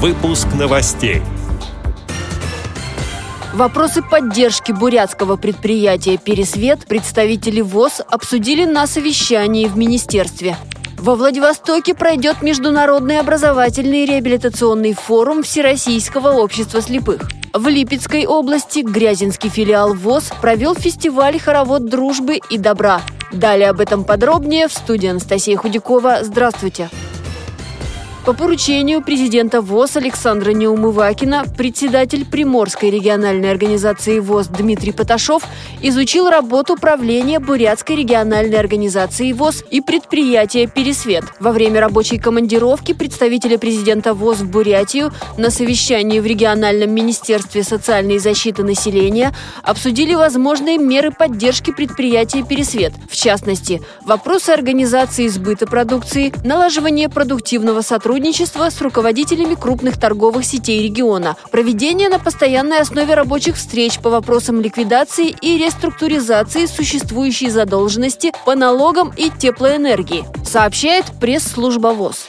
Выпуск новостей. Вопросы поддержки бурятского предприятия «Пересвет» представители ВОЗ обсудили на совещании в министерстве. Во Владивостоке пройдет Международный образовательный реабилитационный форум Всероссийского общества слепых. В Липецкой области Грязинский филиал ВОЗ провел фестиваль «Хоровод дружбы и добра». Далее об этом подробнее в студии Анастасия Худякова. Здравствуйте! По поручению президента ВОЗ Александра Неумывакина председатель Приморской региональной организации ВОЗ Дмитрий Поташов изучил работу управления Бурятской региональной организации ВОЗ и предприятия «Пересвет». Во время рабочей командировки представители президента ВОЗ в Бурятию на совещании в региональном министерстве социальной защиты населения обсудили возможные меры поддержки предприятия «Пересвет». В частности, вопросы организации сбыта продукции, налаживания продуктивного сотрудничества сотрудничество с руководителями крупных торговых сетей региона, проведение на постоянной основе рабочих встреч по вопросам ликвидации и реструктуризации существующей задолженности по налогам и теплоэнергии, сообщает пресс-служба ВОЗ.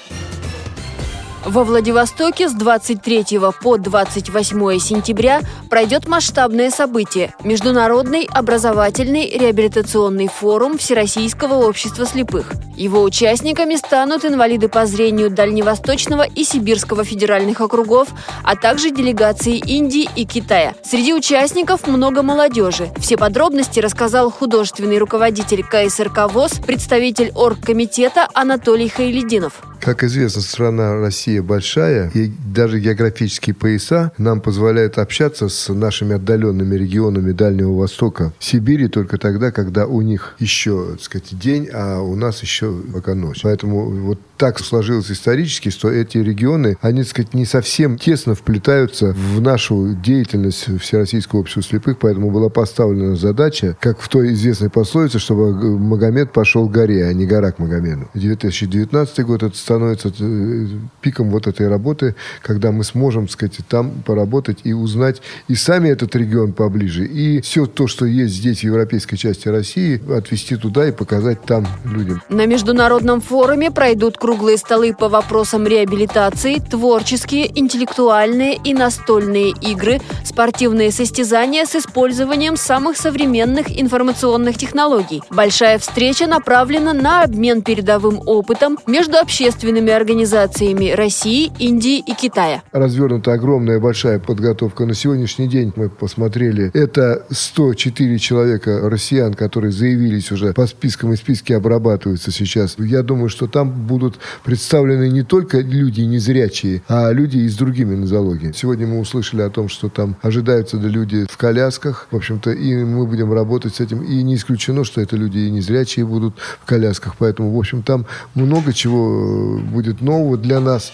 Во Владивостоке с 23 по 28 сентября пройдет масштабное событие – Международный образовательный реабилитационный форум Всероссийского общества слепых. Его участниками станут инвалиды по зрению Дальневосточного и Сибирского федеральных округов, а также делегации Индии и Китая. Среди участников много молодежи. Все подробности рассказал художественный руководитель КСРК ВОЗ, представитель оргкомитета Анатолий Хайлединов. Как известно, страна Россия большая, и даже географические пояса нам позволяют общаться с нашими отдаленными регионами Дальнего Востока, Сибири только тогда, когда у них еще, так сказать, день, а у нас еще пока ночь. Поэтому вот так сложилось исторически, что эти регионы, они, так сказать, не совсем тесно вплетаются в нашу деятельность Всероссийского общества слепых, поэтому была поставлена задача, как в той известной пословице, чтобы Магомед пошел к горе, а не гора к Магомеду. 2019 год это становится э, пиком вот этой работы, когда мы сможем, так сказать, там поработать и узнать и сами этот регион поближе, и все то, что есть здесь, в европейской части России, отвезти туда и показать там людям. На международном форуме пройдут круглые столы по вопросам реабилитации, творческие, интеллектуальные и настольные игры, спортивные состязания с использованием самых современных информационных технологий. Большая встреча направлена на обмен передовым опытом между общественными общественными организациями России, Индии и Китая. Развернута огромная большая подготовка. На сегодняшний день мы посмотрели, это 104 человека россиян, которые заявились уже по спискам, и списки обрабатываются сейчас. Я думаю, что там будут представлены не только люди незрячие, а люди и с другими нозологиями. Сегодня мы услышали о том, что там ожидаются люди в колясках. В общем-то, и мы будем работать с этим. И не исключено, что это люди и незрячие будут в колясках. Поэтому, в общем, там много чего будет нового для нас.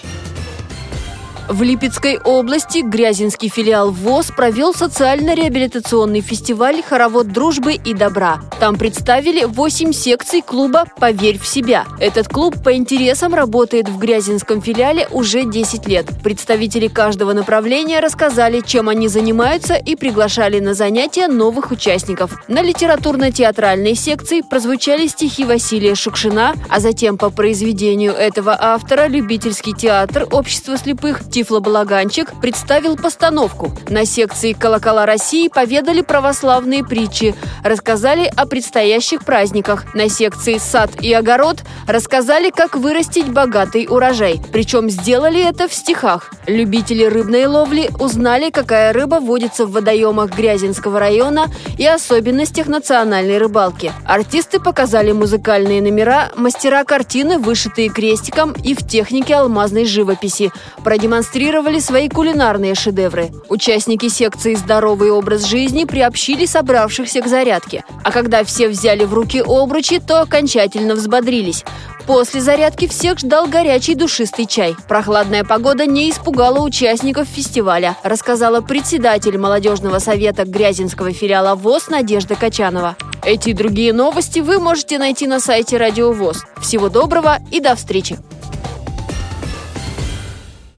В Липецкой области Грязинский филиал ВОЗ провел социально-реабилитационный фестиваль «Хоровод дружбы и добра». Там представили 8 секций клуба «Поверь в себя». Этот клуб по интересам работает в Грязинском филиале уже 10 лет. Представители каждого направления рассказали, чем они занимаются и приглашали на занятия новых участников. На литературно-театральной секции прозвучали стихи Василия Шукшина, а затем по произведению этого автора любительский театр общества слепых Тифло-Балаганчик представил постановку. На секции «Колокола России» поведали православные притчи, рассказали о предстоящих праздниках. На секции «Сад и огород» рассказали, как вырастить богатый урожай. Причем сделали это в стихах. Любители рыбной ловли узнали, какая рыба водится в водоемах Грязинского района и особенностях национальной рыбалки. Артисты показали музыкальные номера, мастера картины, вышитые крестиком и в технике алмазной живописи. Продемонстрировали демонстрировали свои кулинарные шедевры. Участники секции «Здоровый образ жизни» приобщили собравшихся к зарядке. А когда все взяли в руки обручи, то окончательно взбодрились. После зарядки всех ждал горячий душистый чай. Прохладная погода не испугала участников фестиваля, рассказала председатель молодежного совета Грязинского филиала ВОЗ Надежда Качанова. Эти и другие новости вы можете найти на сайте Радио ВОЗ. Всего доброго и до встречи!